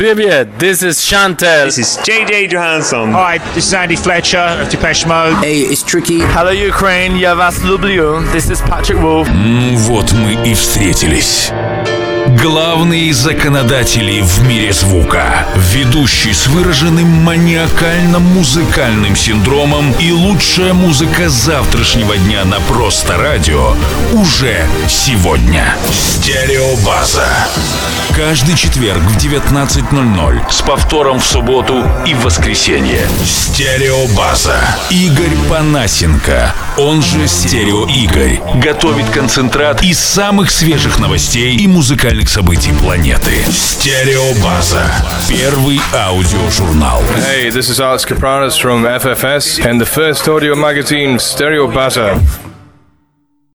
Привет, this is Chantel. This is JJ Johansson. Hi, this is Andy Fletcher of Depeche Mode. Hey, it's Tricky. Hello Ukraine, я вас люблю. This is Patrick Wolf. М, Вот мы и встретились. Главные законодатели в мире звука. Ведущий с выраженным маниакально-музыкальным синдромом и лучшая музыка завтрашнего дня на Просто Радио уже сегодня. Стереобаза. Каждый четверг в 19.00 с повтором в субботу и в воскресенье. Стереобаза. Игорь Панасенко, он же Стерео Игорь, готовит концентрат из самых свежих новостей и музыкальных событий планеты. Стереобаза. Первый аудиожурнал. Hey, this is Alex Capranas from FFS and the first audio magazine, Stereo Baza.